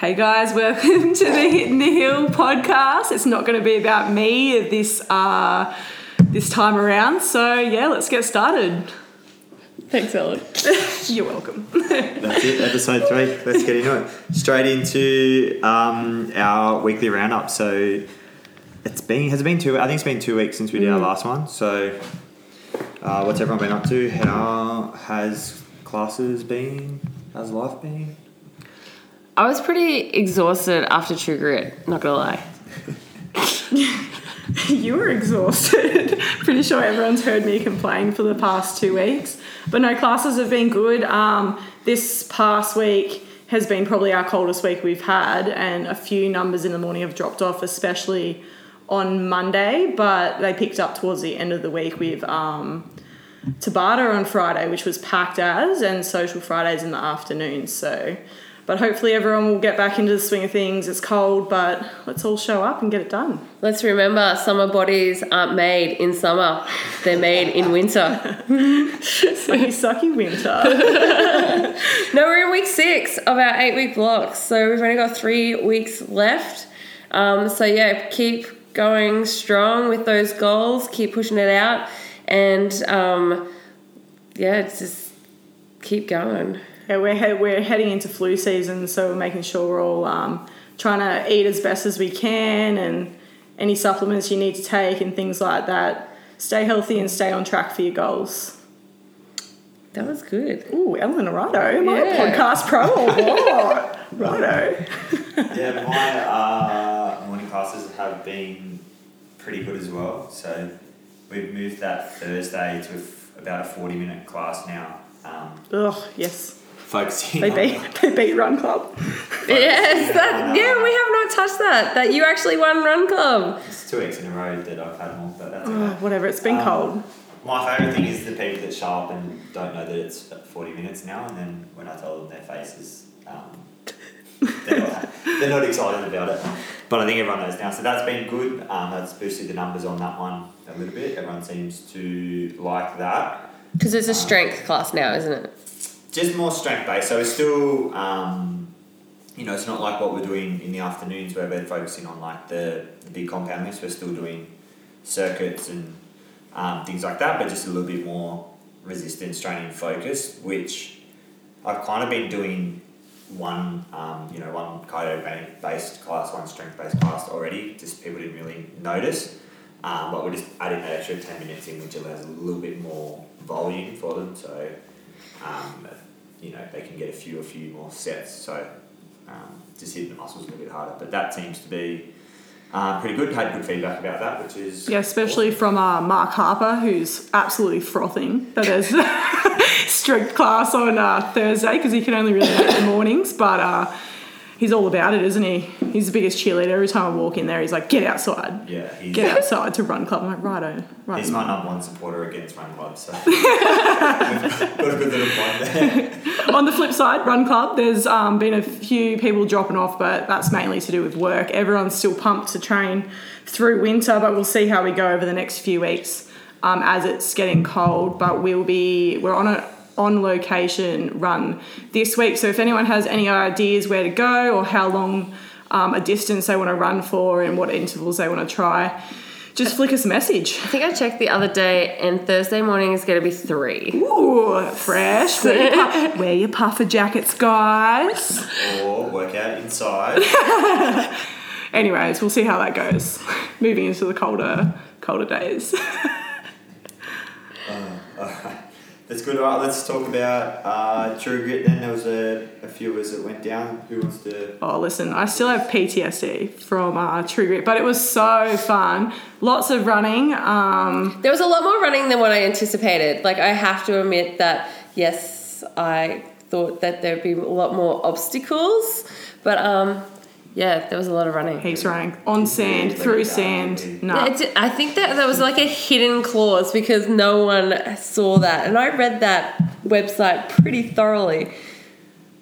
Hey guys, welcome to the Hitting the Hill podcast. It's not going to be about me this uh, this time around. So yeah, let's get started. Thanks, Ellen. You're welcome. That's it, episode three. Let's get into it. Straight into um, our weekly roundup. So it's been has it been two? I think it's been two weeks since we did our last one. So uh, what's everyone been up to? How has classes been? How's life been? I was pretty exhausted after True Grit, not gonna lie. you were exhausted. Pretty sure everyone's heard me complain for the past two weeks. But no, classes have been good. Um, this past week has been probably our coldest week we've had, and a few numbers in the morning have dropped off, especially on Monday. But they picked up towards the end of the week with um, Tabata on Friday, which was packed as, and Social Fridays in the afternoon. So. But hopefully everyone will get back into the swing of things. It's cold, but let's all show up and get it done. Let's remember summer bodies aren't made in summer, they're made in winter. Sucky, sucky winter. No, we're in week six of our eight week blocks, so we've only got three weeks left. Um, so, yeah, keep going strong with those goals, keep pushing it out, and um, yeah, just keep going. Yeah, we're, he- we're heading into flu season, so we're making sure we're all um, trying to eat as best as we can and any supplements you need to take and things like that. Stay healthy and stay on track for your goals. That was good. Ooh, Ellen Righto, my Yeah. podcast pro or what? Righto. Yeah, my uh, morning classes have been pretty good as well. So we've moved that Thursday to about a forty minute class now. Um, Ugh, yes. Focusing They on beat, they beat Run Club. Yes, that, yeah, we have not touched that. That you actually won Run Club. It's two weeks in a row that I've had more, but that's Ugh, okay. whatever, it's been Um, cold. My favourite thing is the people that show up and don't know that it's 40 minutes now, and then when I tell them their faces, um, they're, not, they're not excited about it. But I think everyone knows now, so that's been good. Um, that's boosted the numbers on that one a little bit. Everyone seems to like that. Because it's a strength class now, isn't it? Just more strength based, so it's still, um, you know, it's not like what we're doing in the afternoons where we're focusing on like the, the big compound lifts. We're still doing circuits and um, things like that, but just a little bit more resistance training focused, which I've kind of been doing one, um, you know, one cardio ba- based class, one strength based class already. Just people didn't really notice, um, but we're just adding that extra ten minutes in, which allows a little bit more volume for them. So, um, you know, they can get a few, a few more sets. So, um, just hitting the muscles a little bit harder. But that seems to be um, pretty good. Had good feedback about that, which is Yeah, especially from uh, Mark Harper, who's absolutely frothing that there's strength class on uh, Thursday because he can only really make the mornings. But uh, he's all about it, isn't he? He's the biggest cheerleader. Every time I walk in there, he's like, "Get outside, Yeah, he's, get outside to run club." I'm like, "Righto, right." he's my number one supporter against Run Club, so got a good little bond there. On the flip side, Run Club, there's um, been a few people dropping off, but that's mainly to do with work. Everyone's still pumped to train through winter, but we'll see how we go over the next few weeks um, as it's getting cold. But we'll be we're on a on location run this week. So if anyone has any ideas where to go or how long um, a distance they want to run for and what intervals they want to try, just flick us a message. I think I checked the other day, and Thursday morning is going to be three. Ooh, fresh. Wear your, pu- wear your puffer jackets, guys. or work out inside. Anyways, we'll see how that goes. Moving into the colder, colder days. That's good. All right, let's talk about uh, True Grit then. There was a, a few of us that went down. Who wants to. Oh, listen, I still have PTSD from uh, True Grit, but it was so fun. Lots of running. Um, There was a lot more running than what I anticipated. Like, I have to admit that, yes, I thought that there'd be a lot more obstacles, but um, yeah, there was a lot of running. heaps running on sand, through sand. No, Yeah, it- I think that there was like a hidden clause because no one saw that, and I read that website pretty thoroughly.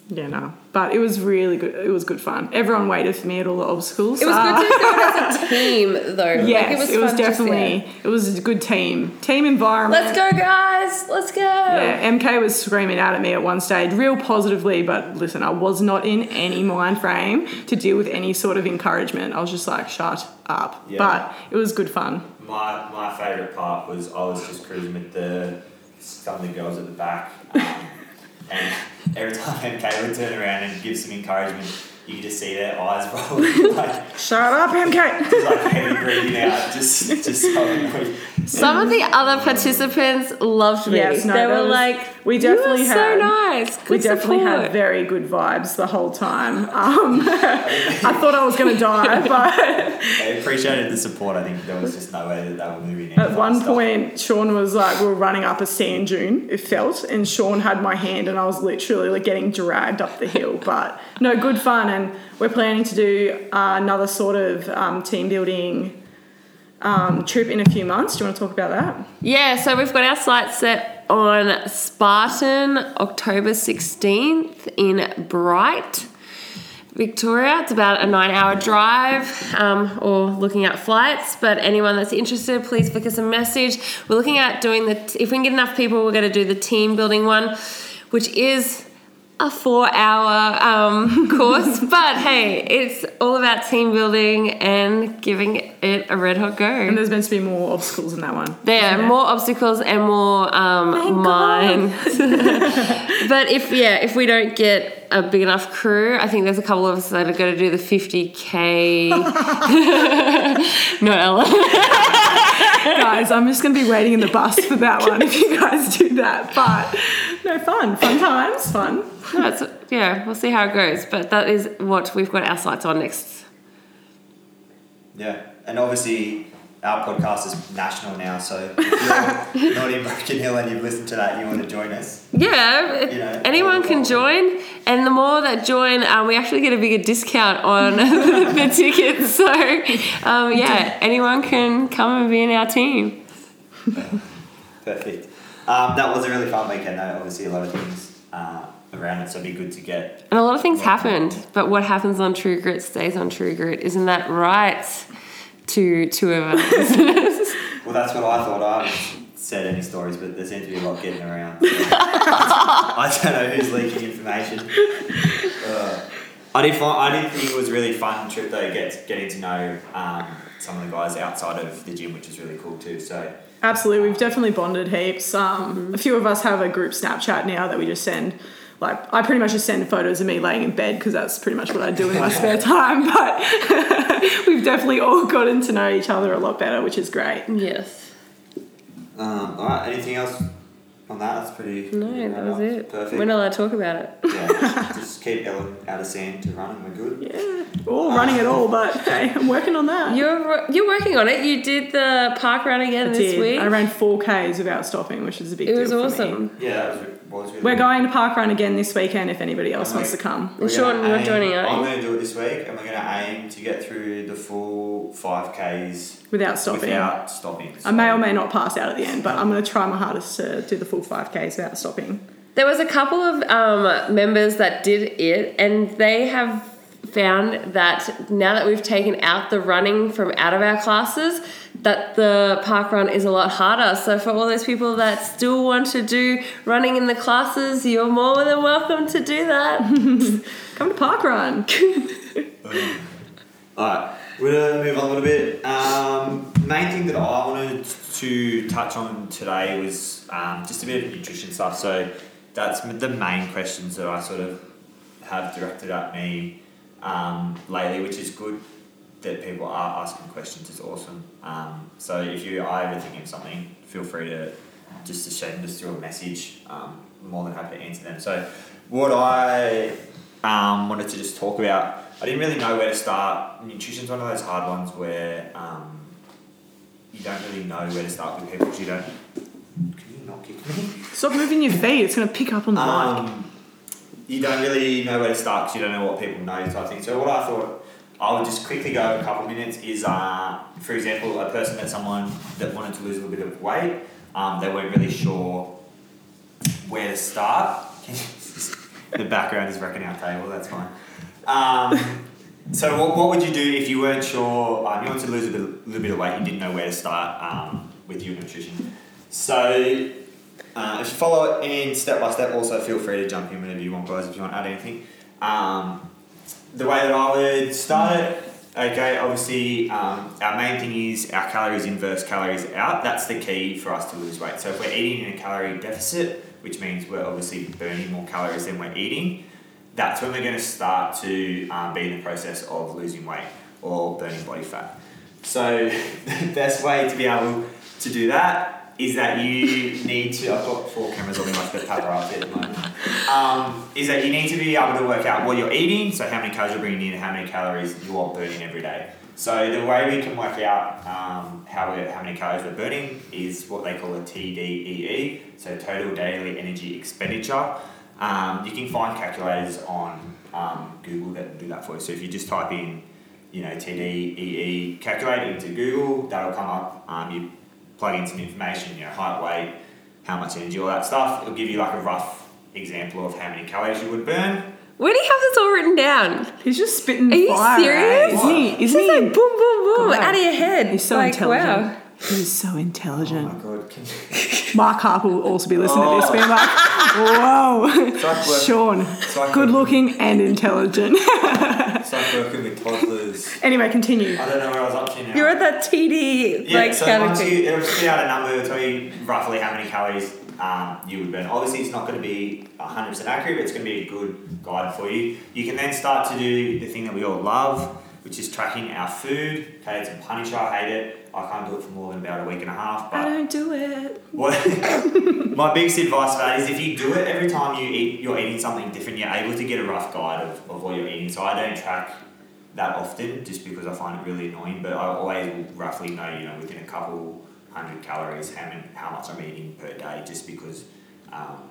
yeah, no. But but it was really good. It was good fun. Everyone waited for me at all the obstacles. It was Uh, good to do it as a team, though. Like, Yes, it was, fun just, yeah. definitely it was a good team team environment. Let's go, guys! Let's go! Yeah, MK was screaming out at me at one stage, real positively, but listen, I was not in any mind frame to deal with any sort of encouragement. I was just like, shut up. Yeah. But it was good fun. My my favourite part was I was just cruising with the some of the girls at the back, um, and every time MK would turn around and give some encouragement, you could just see their eyes roll like Shut up, MK! just like heavy breathing out, just just so annoyed. Some of the other participants loved me. Yes, no, they were was- like, we definitely you were had- so nice. Good we definitely support. had very good vibes the whole time. Um, I thought I was going to die, but They appreciated the support. I think there was just no way that they were moving. In. At one point, Sean was like, we were running up a sand dune, it felt, and Sean had my hand, and I was literally like getting dragged up the hill. But no, good fun, and we're planning to do uh, another sort of um, team building um, trip in a few months. Do you want to talk about that? Yeah, so we've got our site set on Spartan, October 16th in Bright, Victoria. It's about a nine hour drive um, or looking at flights. But anyone that's interested, please flick us a message. We're looking at doing the, if we can get enough people, we're going to do the team building one, which is a four hour um, course. but hey, it's all about team building and giving it a red hot go. And there's meant to be more obstacles in that one. There are more obstacles and more um, mine. but if yeah, if we don't get a big enough crew, I think there's a couple of us that are going to do the 50k. no, Ella. Guys, I'm just going to be waiting in the bus for that one if you guys do that. But no, fun, fun times, fun. no, it's, yeah, we'll see how it goes. But that is what we've got our sights on next. Yeah, and obviously our podcast is national now, so if you're not in Broken Hill and you've listened to that and you want to join us, Yeah, You know, anyone can join, and the more that join, um, we actually get a bigger discount on the tickets. So, um, yeah, anyone can come and be in our team. perfect. Um, that was a really fun weekend though. Obviously, a lot of things uh, around it, so it'd be good to get. And a lot of things happened, but what happens on True Grit stays on True Grit. Isn't that right? To two of us. Well, that's what I thought. I haven't said any stories, but there seems to be a lot getting around. so- I don't know who's leaking information. Uh, I did find, I did think it was a really fun trip though. Get getting to know um, some of the guys outside of the gym, which is really cool too. So Absolutely, we've definitely bonded heaps. Um, a few of us have a group Snapchat now that we just send. Like, I pretty much just send photos of me laying in bed because that's pretty much what I do in my spare time. But we've definitely all gotten to know each other a lot better, which is great. yes. um, all right. Anything else on that? That's pretty. No, pretty that right was it. Perfect. We're not allowed to talk about it. yeah, just keep Ellen out of sand to run and we're good. Yeah, we're running at all, but hey, I'm working on that. You're you're working on it. You did the park run again I this did. week. I ran 4Ks without stopping, which is a big it deal was for me. awesome. Yeah, that was, was We're going to park run again this weekend if anybody else wants to like- come. We're Sean, gonna you're aim- joining, aren't I'm going to do it this week, and we're going to aim to get through the full five k's Without stopping. without stopping. I may or may not pass out at the end, but I'm going to try my hardest to do the full 5Ks without stopping. There was a couple of um, members that did it, and they have found that now that we've taken out the running from out of our classes, that the park run is a lot harder. So for all those people that still want to do running in the classes, you're more than welcome to do that. Come to park run. Alright, we're going to move on a little bit. Um, main thing that I wanted to touch on today was um, just a bit of nutrition stuff. So that's the main questions that I sort of have directed at me um, lately, which is good that people are asking questions. is awesome. Um, so if you are ever thinking of something, feel free to just to send us through a message. Um, more than happy to answer them. So what I um, wanted to just talk about, I didn't really know where to start. Nutrition's one of those hard ones where um, you don't really know where to start with people because you don't. Can you not kick me? Stop moving your feet. It's going to pick up on the mic. Um, you don't really know where to start because you don't know what people know type thing. So what I thought I would just quickly go a couple of minutes is, uh, for example, a person that someone that wanted to lose a little bit of weight, um, they weren't really sure where to start. The background is wrecking our table. That's fine. Um, so what, what would you do if you weren't sure? Um, you wanted to lose a bit, little bit of weight. You didn't know where to start um, with your nutrition. So uh, if you follow it in step by step, also feel free to jump in whenever you want, guys. If you want to add anything. Um, the way that I would start it, okay, obviously um, our main thing is our calories in versus calories out. That's the key for us to lose weight. So if we're eating in a calorie deficit, which means we're obviously burning more calories than we're eating, that's when we're going to start to um, be in the process of losing weight or burning body fat. So the best way to be able to do that is that you need to. I've got four cameras on me like the paparazzi at the moment. Um, is that you need to be able to work out what you're eating, so how many calories you're bringing in, and how many calories you are burning every day. So the way we can work out um, how we how many calories we're burning is what they call a TDEE, so total daily energy expenditure. Um, you can find calculators on um, Google that do that for you. So if you just type in, you know, TDEE calculator into Google, that'll come up. Um, you plug in some information, you know, height, weight, how much energy, all that stuff. It'll give you like a rough example of how many calories you would burn. Where do you have this all written down? He's just spitting Are you fire. serious? eh? Isn't he? Isn't just he? like boom, boom, boom, God. out of your head. He's so like, intelligent. Wow. He's so Oh intelligent. my god, can Mark Harper will also be listening to this, Oh. being like, whoa, it's work, Sean, it's like good looking and intelligent. It's like working with toddlers. anyway, continue. I don't know where I was up to now. You're at that TD Yeah, like so once category. you, it'll spit out a number, it'll tell you roughly how many calories um, you would burn. Obviously, it's not going to be 100% accurate, but it's going to be a good guide for you. You can then start to do the thing that we all love, which is tracking our food. Okay, it's a punisher, I hate it. I can't do it for more than about a week and a half, I don't do it. what, my biggest advice for that is if you do it every time you eat, you're eating something different, you're able to get a rough guide of, of what you're eating. So I don't track that often just because I find it really annoying, but I always roughly know, you know, within a couple hundred calories how, many, how much I'm eating per day just because um,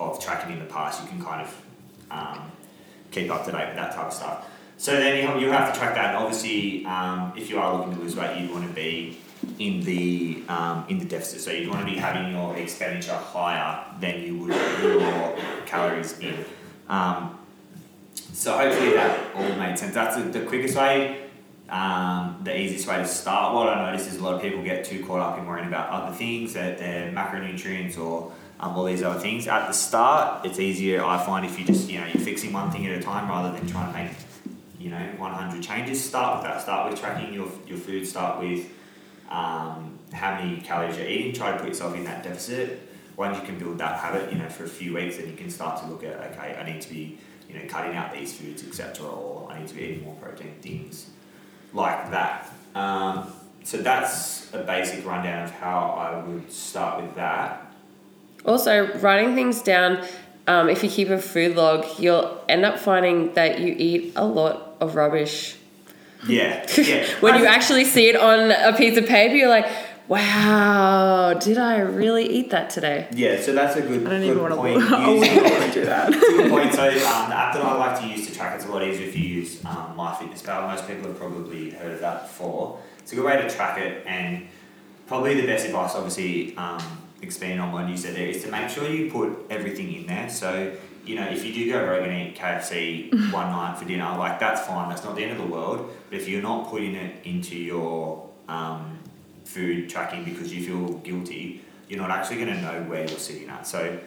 of tracking in the past. You can kind of um, keep up to date with that type of stuff. So then you have, you have to track that, and obviously, um, if you are looking to lose weight, you'd want to be in the um, in the deficit. So you'd want to be having your expenditure higher than you would your calories in. Um, so hopefully that all made sense. That's the quickest way, um, the easiest way to start. What I notice is a lot of people get too caught up in worrying about other things, that they're macronutrients or um, all these other things. At the start, it's easier. I find if you just you know you're fixing one thing at a time rather than trying to make you know 100 changes. Start with that. Start with tracking your your food. Start with um, how many calories you're eating. Try to put yourself in that deficit. Once you can build that habit, you know, for a few weeks, then you can start to look at okay, I need to be you know cutting out these foods, etc., or I need to be eating more protein things like that. Um, so that's a basic rundown of how I would start with that. Also, writing things down, um, if you keep a food log, you'll end up finding that you eat a lot of rubbish. Yeah, yeah. when you I- actually see it on a piece of paper, you're like, wow, did I really eat that today? yeah, so that's a good, I don't good even want to. point. I Using- wouldn't want to do that. It's a good point. So um, the app that I like to use to track it's a lot easier if you use um, MyFitnessPal. Most people have probably heard of that before. It's a good way to track it, and probably the best advice, obviously, um, expanding on what you said there, is to make sure you put everything in there. So you know, if you do go rogue and eat KFC one night for dinner, like that's fine. That's not the end of the world. But if you're not putting it into your um, food tracking because you feel guilty, you're not actually going to know where you're sitting at. So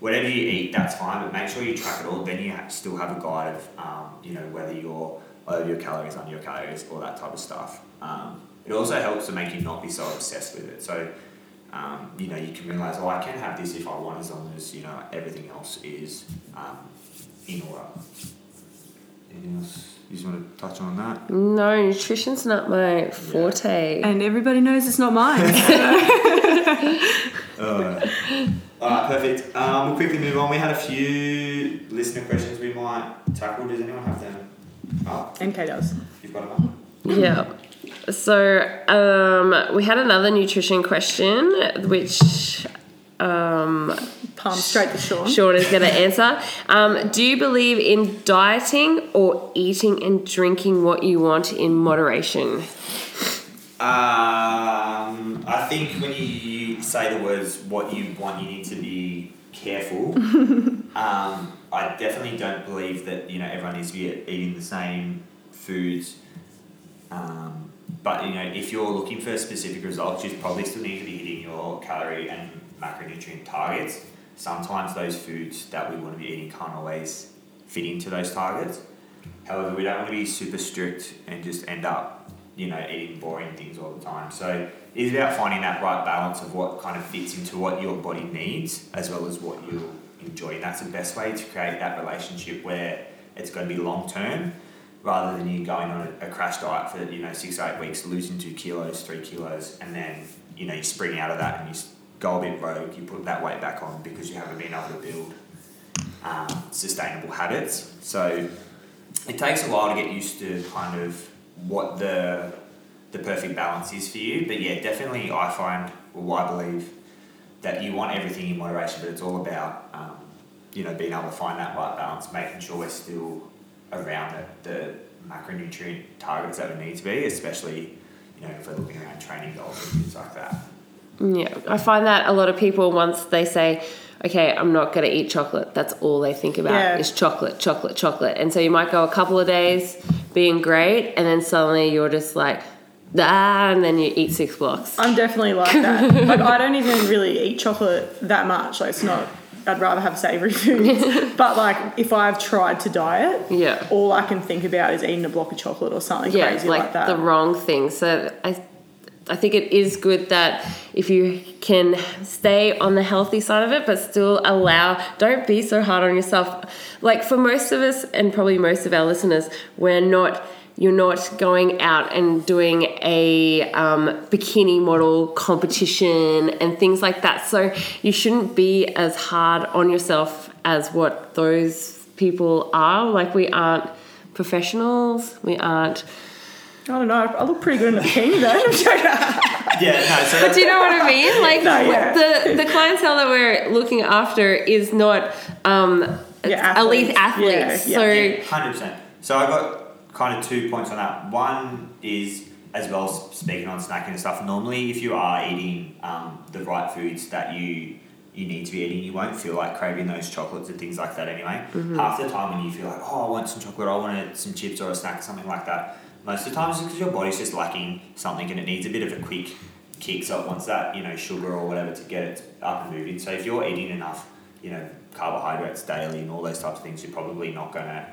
whatever you eat, that's fine, but make sure you track it all. Then you ha still have a guide of, um, you know, whether you're over your calories, under your calories, all that type of stuff. Um, it also helps to make you not be so obsessed with it. So, um, you know, you can realize, oh, I can have this if I want, as long as you know everything else is um, in order. Anything else you just want to touch on that? No, nutrition's not my forte. And everybody knows it's not mine. Alright, Alright, perfect. Um, we'll quickly move on. We had a few listener questions we might tackle. Does anyone have them? Oh, MK does. you've got them up. Yeah. So um, we had another nutrition question, which um, Palm straight to Sean. Sean is going to answer. Um, do you believe in dieting or eating and drinking what you want in moderation? Um, I think when you say the words "what you want," you need to be careful. um, I definitely don't believe that you know everyone needs to be eating the same foods. Um, but you know, if you're looking for specific results, you probably still need to be hitting your calorie and macronutrient targets. Sometimes those foods that we want to be eating can't always fit into those targets. However, we don't want to be super strict and just end up, you know, eating boring things all the time. So it's about finding that right balance of what kind of fits into what your body needs as well as what you enjoy. And that's the best way to create that relationship where it's going to be long term rather than you going on a, crash diet for you know six eight weeks, losing two kilos, three kilos, and then you know you spring out of that and you go a bit rogue. You put that weight back on because you haven't been able to build um, sustainable habits. So it takes a while to get used to kind of what the the perfect balance is for you. But yeah, definitely I find, well, I believe that you want everything in moderation, but it's all about um, you know being able to find that right balance, making sure we're still around the, the macronutrient targets that we need to be, especially you know if we're looking around training goals and things like that. Yeah, I find that a lot of people once they say, "Okay, I'm not going to eat chocolate," that's all they think about Yeah. is chocolate, chocolate, chocolate, and so you might go a couple of days being great, and then suddenly you're just like, ah, and then you eat six blocks. I'm definitely like that. like I don't even really eat chocolate that much. Like it's not. I'd rather have savoury foods. but like if I've tried to diet, Yeah. all I can think about is eating a block of chocolate or something yeah, crazy like, like, that. the wrong thing. So I, I think it is good that if you can stay on the healthy side of it, but still allow. Don't be so hard on yourself. Like for most of us, and probably most of our listeners, we're not. You're not going out and doing a um, bikini model competition and things like that. So you shouldn't be as hard on yourself as what those people are. Like we aren't professionals. We aren't. I don't know. I look pretty good in a bikini though. I'm joking. Yeah, no. So But do you know what I mean? Like No, yeah. the the clientele that we're looking after is not um, Yeah, elite athletes. athletes. Yeah, so Yeah, hundred percent. So I got kind of two points on that. One is as well as speaking on snacking and stuff. Normally, if you are eating um, the right foods that you you need to be eating, you won't feel like craving those chocolates and things like that anyway. Half the time when you feel like, oh, I want some chocolate, I want some chips or a snack, or something like that. Most of the time, it's because your body's just lacking something and it needs a bit of a quick kick. So it wants that, you know, sugar or whatever to get it up and moving. So if you're eating enough, you know, carbohydrates daily and all those types of things, you're probably not going to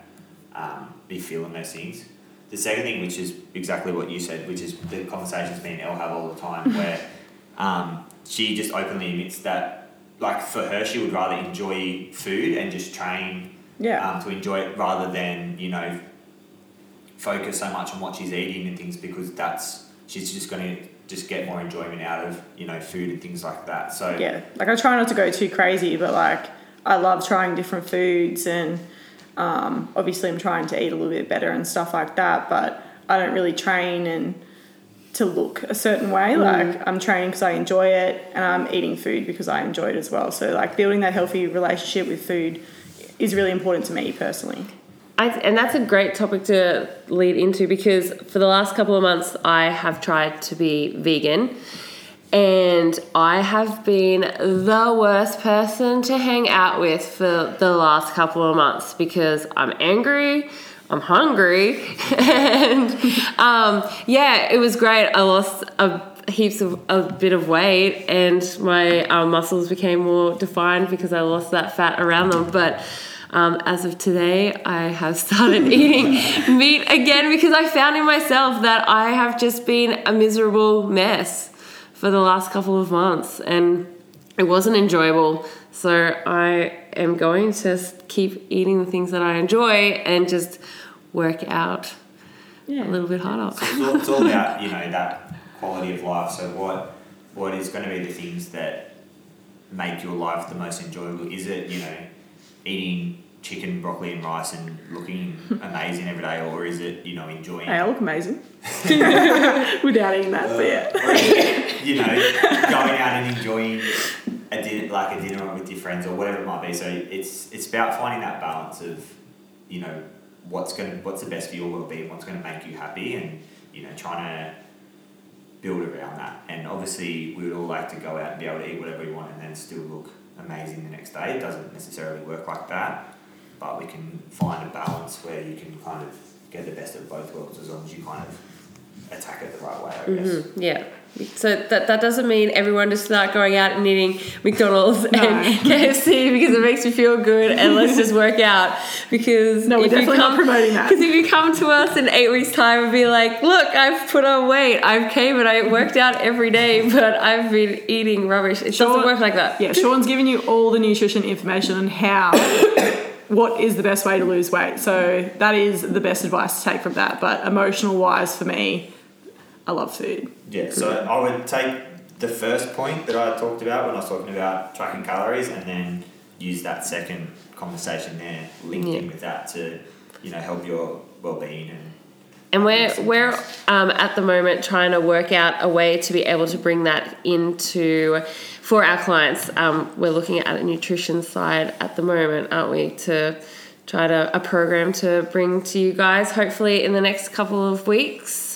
um, be feeling those things. The second thing, which is exactly what you said, which is the conversations me and Elle have all the time, where um, she just openly admits that, like for her, she would rather enjoy food and just train Yeah. um, to enjoy it rather than you know focus so much on what she's eating and things because that's she's just going to just get more enjoyment out of you know food and things like that. So yeah. Like I try not to go too crazy, but like I love trying different foods and um, obviously I'm trying to eat a little bit better and stuff like that. But I don't really train and to look a certain way. Like I'm training because I enjoy it, and I'm eating food because I enjoy it as well. So like building that healthy relationship with food is really important to me personally. I, and that's a great topic to lead into because for the last couple of months I have tried to be vegan and I have been the worst person to hang out with for the last couple of months because I'm angry, I'm hungry, and um, yeah, it was great. I lost a heaps of a bit of weight and my um, muscles became more defined because I lost that fat around them, but. Um, as of today, I have started eating meat again because I found in myself that I have just been a miserable mess for the last couple of months and it wasn't enjoyable. So I am going to s- keep eating the things that I enjoy and just work out Yeah. a little bit harder. it's all, it's all about you know that quality of life. So what what is going to be the things that make your life the most enjoyable? Is it you know eating chicken, broccoli, and rice and looking amazing every day, or is it you know enjoying Hey, I look amazing without eating that. But yeah. it, you know going out and enjoying a dinner like a dinner with your friends or whatever it might be. So it's it's about finding that balance of you know what's going to what's the best for your well-being, what's going to make you happy, and you know trying to build around that. And obviously, we would all like to go out and be able to eat whatever we want and then still look amazing the next day. It doesn't necessarily work like that, but we can find a balance where you can kind of get the best of both worlds as long as you kind of attack it the right way, I guess. Mhm, Yeah. So that, that doesn't mean everyone just start going out and eating McDonald's and KFC because it makes me feel good and let's just work out. Because No, we're if you not promoting that. Because if you come to us in eight weeks' time and be like, look, I've put on weight, I've came and I worked out every day, but I've been eating rubbish. It doesn't work like that. Yeah, Sean's giving you all the nutrition information on how, what is the best way to lose weight. So that is the best advice to take from that. But emotional wise, for me, I love food. Yeah, so I would take the first point that I talked about when I was talking about tracking calories and then use that second conversation there, linked in Yeah. with that to, you know, help your well-being and And we're we're um, at the moment trying to work out a way to be able to bring that into for our clients. Um, we're looking at a nutrition side at the moment, aren't we? To try to a program to bring to you guys, hopefully in the next couple of weeks.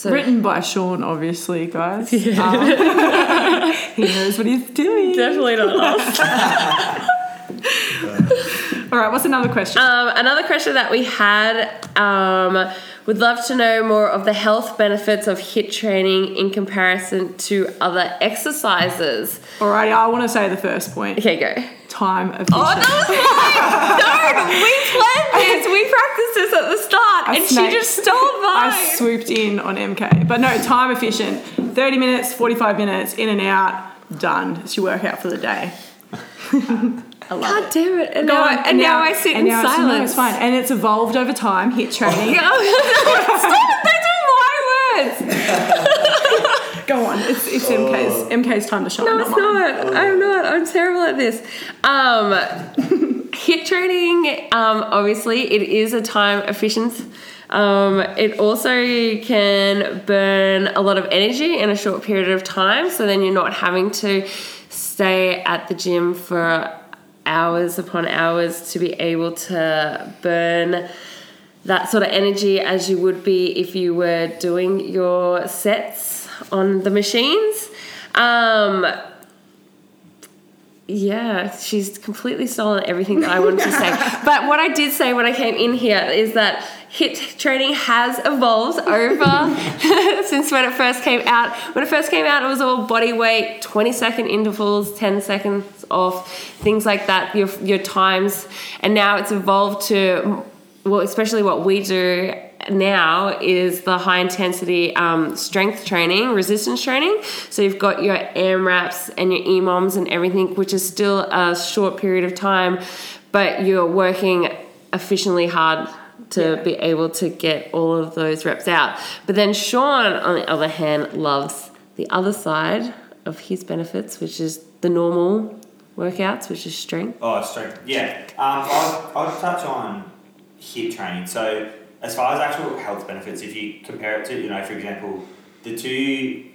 So Written by Sean, obviously, guys. Um, he knows what he's doing. definitely not us. All right, what's another question? Um, another question that we had um, would love to know more of the health benefits of HIIT training in comparison to other exercises. Alrighty, I want to say the first point. Okay, go. Time of efficient. Oh, that was mine! no, we planned this. We practiced this at the start, I and snaked- she just stole mine. I swooped in on MK. But no, time efficient. 30 minutes, 45 minutes, in and out, done. It's your workout for the day. I love God it. damn it! And, now, on, I, and now, I sit and in now it's- no, silence. it's fine. And it's evolved over time, HIIT training. Stop! Those are my words. Go on. It's, it's MK's, MK's time to shine. No, it's mine. not. I'm not. I'm terrible at this. Um, HIIT training, um, obviously, it is a time efficient. Um, it also can burn a lot of energy in a short period of time, so then you're not having to stay at the gym for hours upon hours to be able to burn that sort of energy as you would be if you were doing your sets on the machines. Um, yeah, she's completely stolen everything that I wanted to say. But what I did say when I came in here is that HIIT training has evolved over since when it first came out. When it first came out, it was all body weight, 20 second intervals, 10 seconds off, things like that, your, your times. And now it's evolved to, well, especially what we do now is the high intensity um, strength training, resistance training. So you've got your AMRAPs and your EMOMs and everything, which is still a short period of time, but you're working efficiently hard to be able to get all of those reps out. But then Sean, on the other hand, loves the other side of his benefits, which is the normal workouts, which is strength. Oh, strength. Yeah. Um, I'll, I'll touch on HIIT training. So, as far as actual health benefits, if you compare it to, you know, for example, the two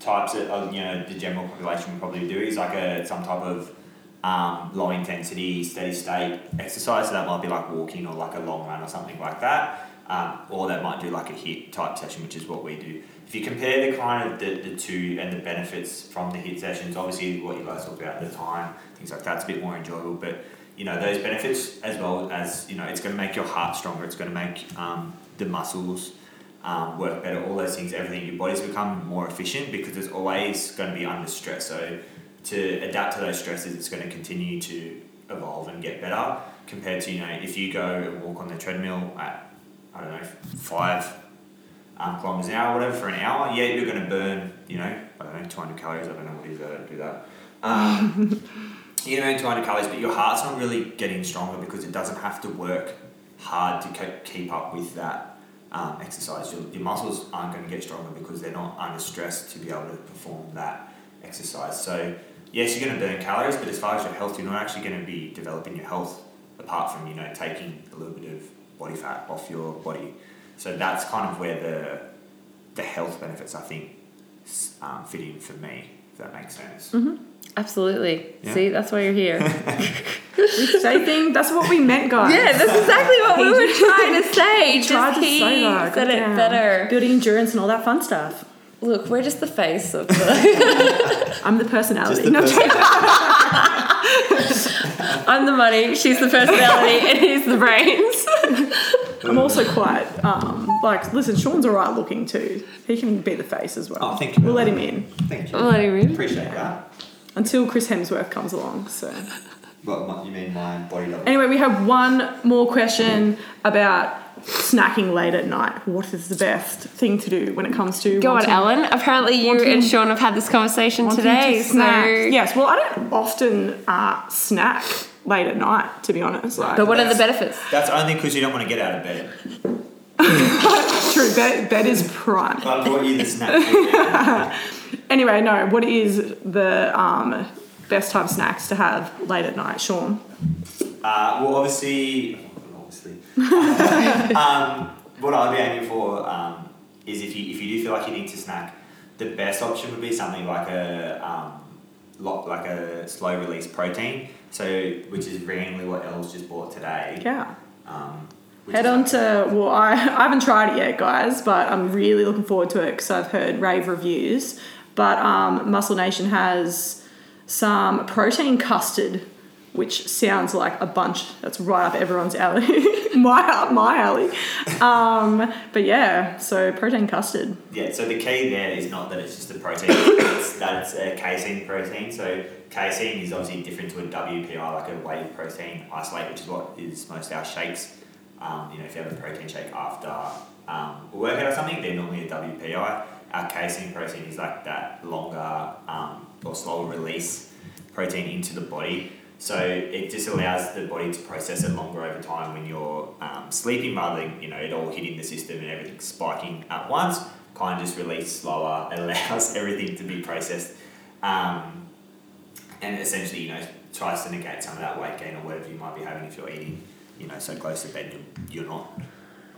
types that uh, you know the general population would probably do is like a some type of um, low intensity steady state exercise. So that might be like walking or like a long run or something like that. Um, or they might do like a HIIT type session, which is what we do. If you compare the kind of the, the two and the benefits from the HIIT sessions, obviously what you guys talked about, at the time, things like that's a bit more enjoyable. But you know those benefits as well as you know it's going to make your heart stronger. It's going to make um, the muscles um, work better. All those things, everything. Your body's become more efficient because it's always going to be under stress. So to adapt to those stresses, it's going to continue to evolve and get better compared to you know if you go and walk on the treadmill at I don't know five um, kilometers an hour, whatever, for an hour. Yeah, you're going to burn you know I don't know 200 calories. I don't know what. I don't do that. Um, you burn 200 calories, but your heart's not really getting stronger because it doesn't have to work hard to ke- keep up with that um, exercise. Your, your muscles aren't going to get stronger because they're not under stress to be able to perform that exercise. So yes, you're going to burn calories, but as far as your health, you're not actually going to be developing your health apart from you know taking a little bit of body fat off your body. So that's kind of where the the health benefits I think um, fit in for me. If that makes sense. Absolutely. Yeah. See, that's why you're here. Same thing. That's what we meant, guys. yeah, that's exactly what we were trying to say. Tried Just to he say that. said it goddamn. better. Building endurance and all that fun stuff. Look, we're just the face of the. I'm the personality. The No, I'm. I'm the money, she's the personality, and he's the brains. I'm also quite um, like. Listen, Sean's alright looking too. He can be the face as well. Oh, thank you. We'll let him in Thank you. I'll let him in. Appreciate that. until Chris Hemsworth comes along. So What my- you mean my body double? anyway, we have one more question about snacking late at night. What is the best thing to do when it comes to Go on, wanting- Ellen. Apparently, you wanting- and Sean have had this conversation wanting today. to snack? So, Yes. Well, I don't often uh, snack late at night, to be honest. Like, but what are the benefits? That's only because you don't want to get out of bed. True. Bed, bed is prime. I brought you the snack. Anyway, no. What is the um, best type of snacks to have late at night, Sean? Uh, well, obviously, obviously, um, what I'd be aiming for um, is if you if you do feel like you need to snack, the best option would be something like a um, lo- like a slow release protein. So, which is randomly what Els just bought today. Yeah. Head on to well, I, I haven't tried it yet, guys, but I'm really looking forward to it because I've heard rave reviews. But um, Muscle Nation has some protein custard, which sounds like a bunch that's right up everyone's alley, my up my alley. Um, but yeah, so protein custard. Yeah, so the key there is not that it's just a protein, it's that it's a casein protein. So casein is obviously different to a WPI, like a whey protein isolate, which is what is most of our shakes. Um, you know, if you have a protein shake after um, a workout or something, they're normally a WPI. Our casein protein is like that longer um, or slower release protein into the body. So it just allows the body to process it longer over time when you're um, sleeping rather than, you know, it all hitting the system and everything spiking at once. Kind of just release slower, allows everything to be processed. Um, and essentially, you know, tries to negate some of that weight gain or whatever you might be having if you're eating, you know, so close to bed, you're, you're not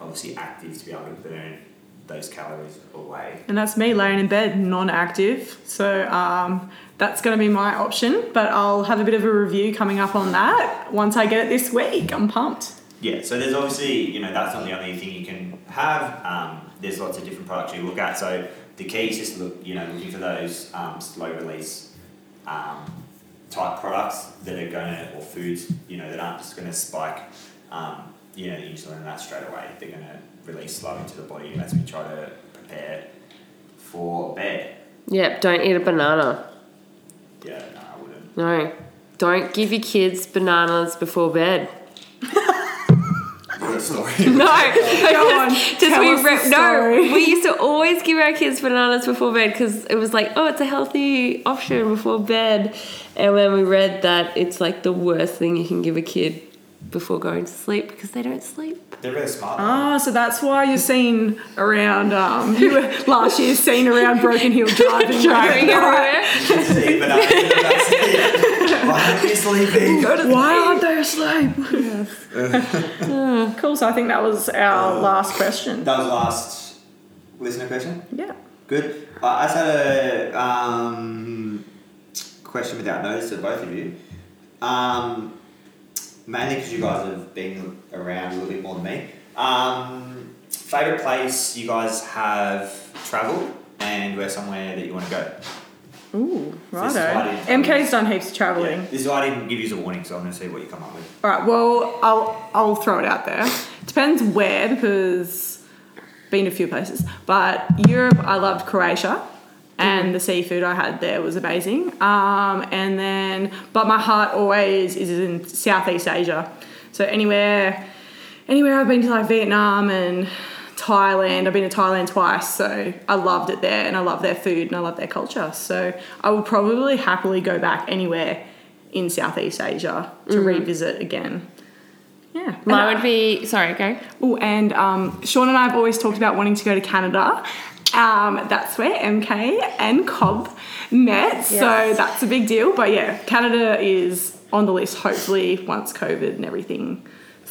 obviously active to be able to burn those calories away. And that's me laying in bed, non-active. So um, that's going to be my option. But I'll have a bit of a review coming up on that once I get it this week. I'm pumped. Yeah, so there's obviously, you know, that's not the only thing you can have. Um, there's lots of different products you look at. So the key is just look, you know, looking for those um, slow release um, type products that are gonna, or foods, you know, that aren't just gonna spike, um, you know, the insulin and that straight away. They're gonna release slow into the body as we try to prepare for bed. Yep, don't eat a banana. Yeah, no, I wouldn't. No. Don't give your kids bananas before bed. What story. No, Go on, just we re- no. We used to always give our kids bananas before bed because it was like, oh, it's a healthy option before bed. And when we read that, it's like the worst thing you can give a kid before going to sleep because they don't sleep. They're really smart. Ah, so that's why you're seen around. Um, you were last year seen around Broken Hill driving. Driving right? everywhere. Sleep, but I- Why aren't you sleeping? Why aren't they asleep? cool. So I think that was our last question. That was the last listener question. Yeah. Good. Uh, I just had a um, question without notice to both of you. Um, mainly because you guys have been around a little bit more than me. Um, favorite place you guys have travelled and where somewhere that you want to go? Ooh, why MK's done heaps of travelling. Yeah. This is why I didn't give you a warning, so I'm going to see what you come up with. All right. Well, I'll I'll throw it out there. Depends where because been to a few places, but Europe I loved Croatia, and the seafood I had there was amazing. Um, and then, but my heart always is in Southeast Asia. So anywhere, anywhere I've been to like Vietnam and Thailand. I've been to Thailand twice, so I loved it there, and I love their food and I love their culture. So I would probably happily go back anywhere in Southeast Asia to revisit again. Yeah. Mine would be sorry, go. Oh, and um, Sean and I have always talked about wanting to go to Canada. Um, that's where MK and Cobb met, so that's a big deal. But yeah, Canada is on the list. Hopefully, once COVID and everything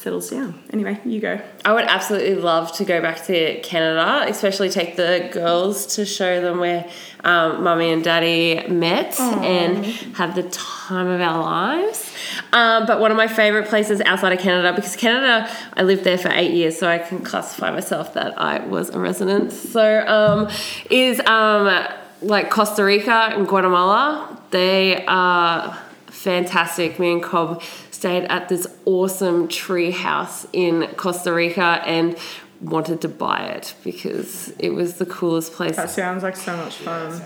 settles down. Anyway, you go. I would absolutely love to go back to Canada, especially take the girls to show them where um, mummy and daddy met and have the time of our lives. Um, but one of my favorite places outside of Canada, because Canada, I lived there for eight years, so I can classify myself that I was a resident. So, um, is um, like Costa Rica and Guatemala. They are fantastic. Me and Cobb stayed at this awesome tree house in Costa Rica and wanted to buy it because it was the coolest place That sounds like so much fun.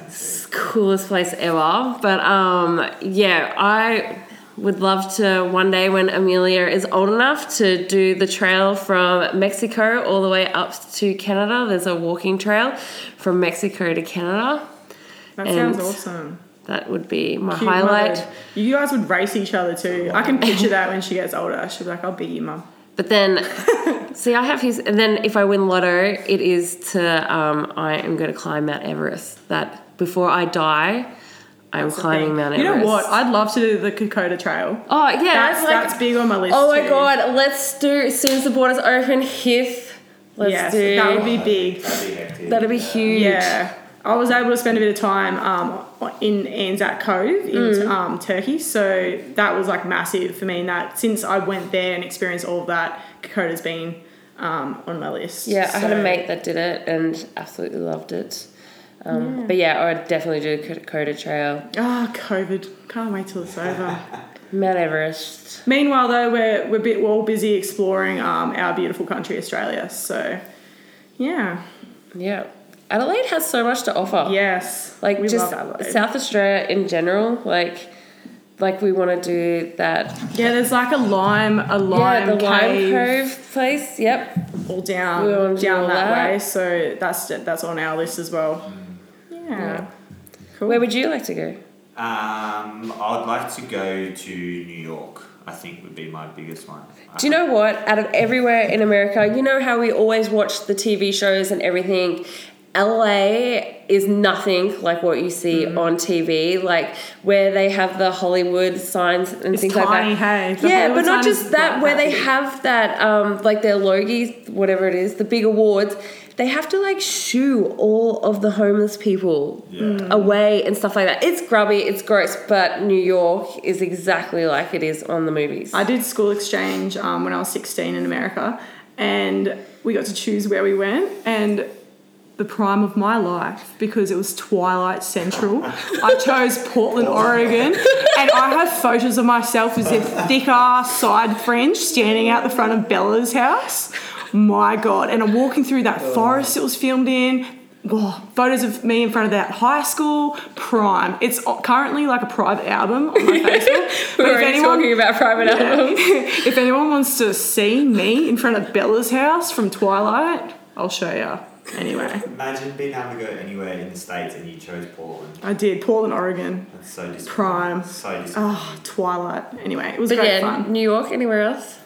coolest place ever. But um, yeah, I would love to one day when Amelia is old enough to do the trail from Mexico all the way up to Canada. There's a walking trail from Mexico to Canada. That And- sounds awesome. That would be my Cute highlight. mother. You guys would race each other too. I can picture that when she gets older. She'll be like, I'll beat you, mum. But then, see, I have his. And then, if I win lotto, it is to um, I am going to climb Mount Everest. That before I die, I'm That's climbing thing. Mount You know what? I'd love to do the Kokoda Trail. Oh yeah, That's, like- that's big on my list. Oh my too. god, let's do as soon as the borders open, Hith. Let's yes, do that would be big. That'd be that'd be huge. Yeah. I was able to spend a bit of time um, in Anzac Cove in Mm. um, Turkey, so that was like massive for me. And that since I went there and experienced all of that, Kokoda's been um, on my list. Yeah, I had a mate that did it and absolutely loved it. Um, But yeah, I would definitely do Kokoda Trail, Ah, COVID. Can't wait till it's over. Mount Everest. Meanwhile, though, we're we're bit, we're all busy exploring um, our beautiful country, Australia. So, yeah, Yeah, Adelaide has so much to offer. yes, like we just love South Australia in general. Like, like we want to do that. Yeah, there's like a lime, a lime yeah, the Lime cave Cove place. Yep. all down We wanna do down all that, that. way. So that's that's on our list as well. Yeah, Yeah. cool. Where would you like to go? Um, I'd like to go to New York. I think would be my biggest one. Do you know what? Out of everywhere in America, you know how we always watch the TV shows and everything. LA is nothing like what you see Mm-hmm. on TV, like where they have the Hollywood signs and It's things tiny, like that. hey. Yeah, Hollywood but not just that. like Where they have that, um, like their logies, whatever it is, the big awards. They have to like shoo all of the homeless people Yeah. away and stuff like that. It's grubby, it's gross, but New York is exactly like it is on the movies. I did school exchange um, when I was 16 in America, and we got to choose where we went. And the prime of my life, because it was Twilight Central, I chose Portland, Oregon, and I have photos of myself with a thick ass side fringe standing out the front of Bella's house. My God! And I'm walking through that oh. forest it was filmed in. Oh, photos of me in front of that high school prime. It's currently like a private album on my Facebook. We're if already anyone- talking about private albums. if anyone wants to see me in front of Bella's house from Twilight, I'll show you. Anyway, Imagine being able to go anywhere in the states and you chose Portland. I did Portland, Oregon. That's so disappointing. Prime. So disappointing. Oh, Twilight. Anyway, it was But great yeah, fun. New York, anywhere else?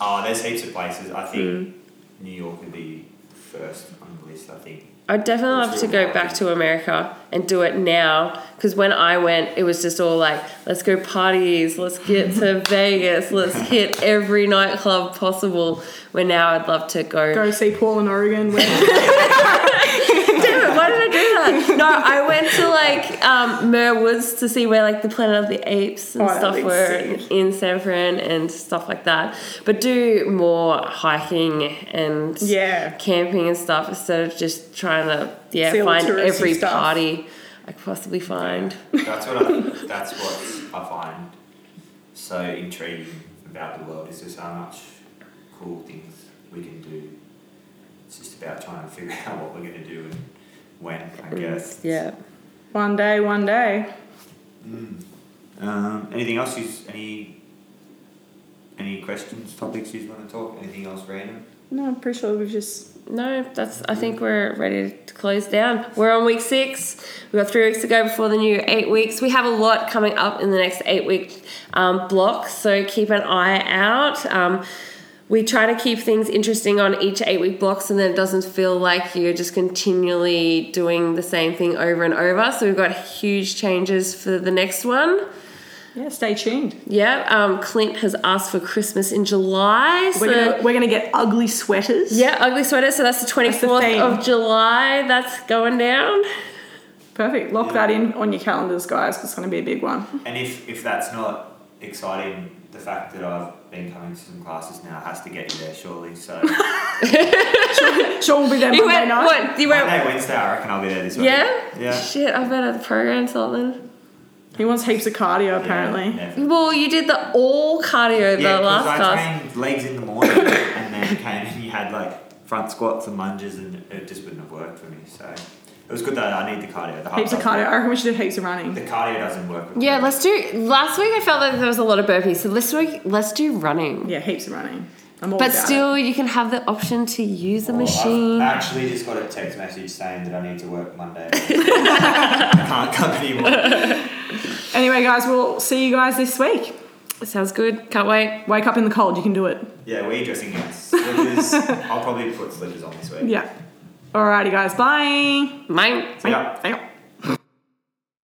Oh, there's heaps of places. I think Mm. New York would be first on the list. I think. I'd definitely love to go back to America and do it now because when I went, it was just all like, let's go parties, let's get to Vegas, let's hit every nightclub possible. Where now I'd love to go. Go see Paul in Oregon. Where, Damn it, why did I do that? No, I went to like um, Muir Woods to see where like the Planet of the Apes and Oh, stuff were sick. in San Fran and stuff like that. But do more hiking and yeah. camping and stuff instead of just trying to yeah See find every stuff. party I could possibly find. That's what I, that's what I find so intriguing about the world is just how much cool things we can do. It's just about trying to figure out what we're going to do and when, I guess. Yeah. One day, one day. Um, anything else? You, any any questions, topics you want to talk? Anything else random? No, I'm pretty sure we've just. No, that's. I think we're ready to close down. We're on week six. We've got three weeks to go before the new eight weeks. We have a lot coming up in the next eight week um, block, so keep an eye out. Um, we try to keep things interesting on each eight week blocks and then it doesn't feel like you're just continually doing the same thing over and over. So we've got huge changes for the next one. Yeah, stay tuned. Yeah, um, Clint has asked for Christmas in July. So We're gonna we're gonna get ugly sweaters. yeah, ugly sweaters. So that's the twenty the of July. That's going down. Perfect. Lock that in on your calendars, guys. it's gonna be a big one. And if, if that's not exciting, the fact that I've been coming to some classes now has to get you there, surely. So Sean, we'll be there You Monday went night. what? You went Monday, Wednesday, I reckon I'll be there this week. Yeah? Yeah. Shit, I better program something. He wants heaps of cardio, apparently. Yeah, yeah. Well, you did the all cardio the Yeah, 'cause last I class. trained legs in the morning and then came and you had like front squats and lunges and it just wouldn't have worked for me. So it was good that I need the cardio. The heart Heaps of doesn't- cardio. I reckon we should do heaps of running. The cardio doesn't work. With Yeah, me. let's do. Last week I felt like there was a lot of burpees, so this week let's do running. Yeah, heaps of running. I'm all But about still, you can have the option to use the oh, Well, machine. I've actually just got a text message saying that I need to work Monday. I can't come anymore. Anyway, guys, we'll see you guys this week. Sounds good. Can't wait. Wake up in the cold. You can do it. Yeah, we're dressing in slippers. I'll probably put slippers on this week. Yeah. Alrighty, guys. Bye. Bye. See ya. Bye.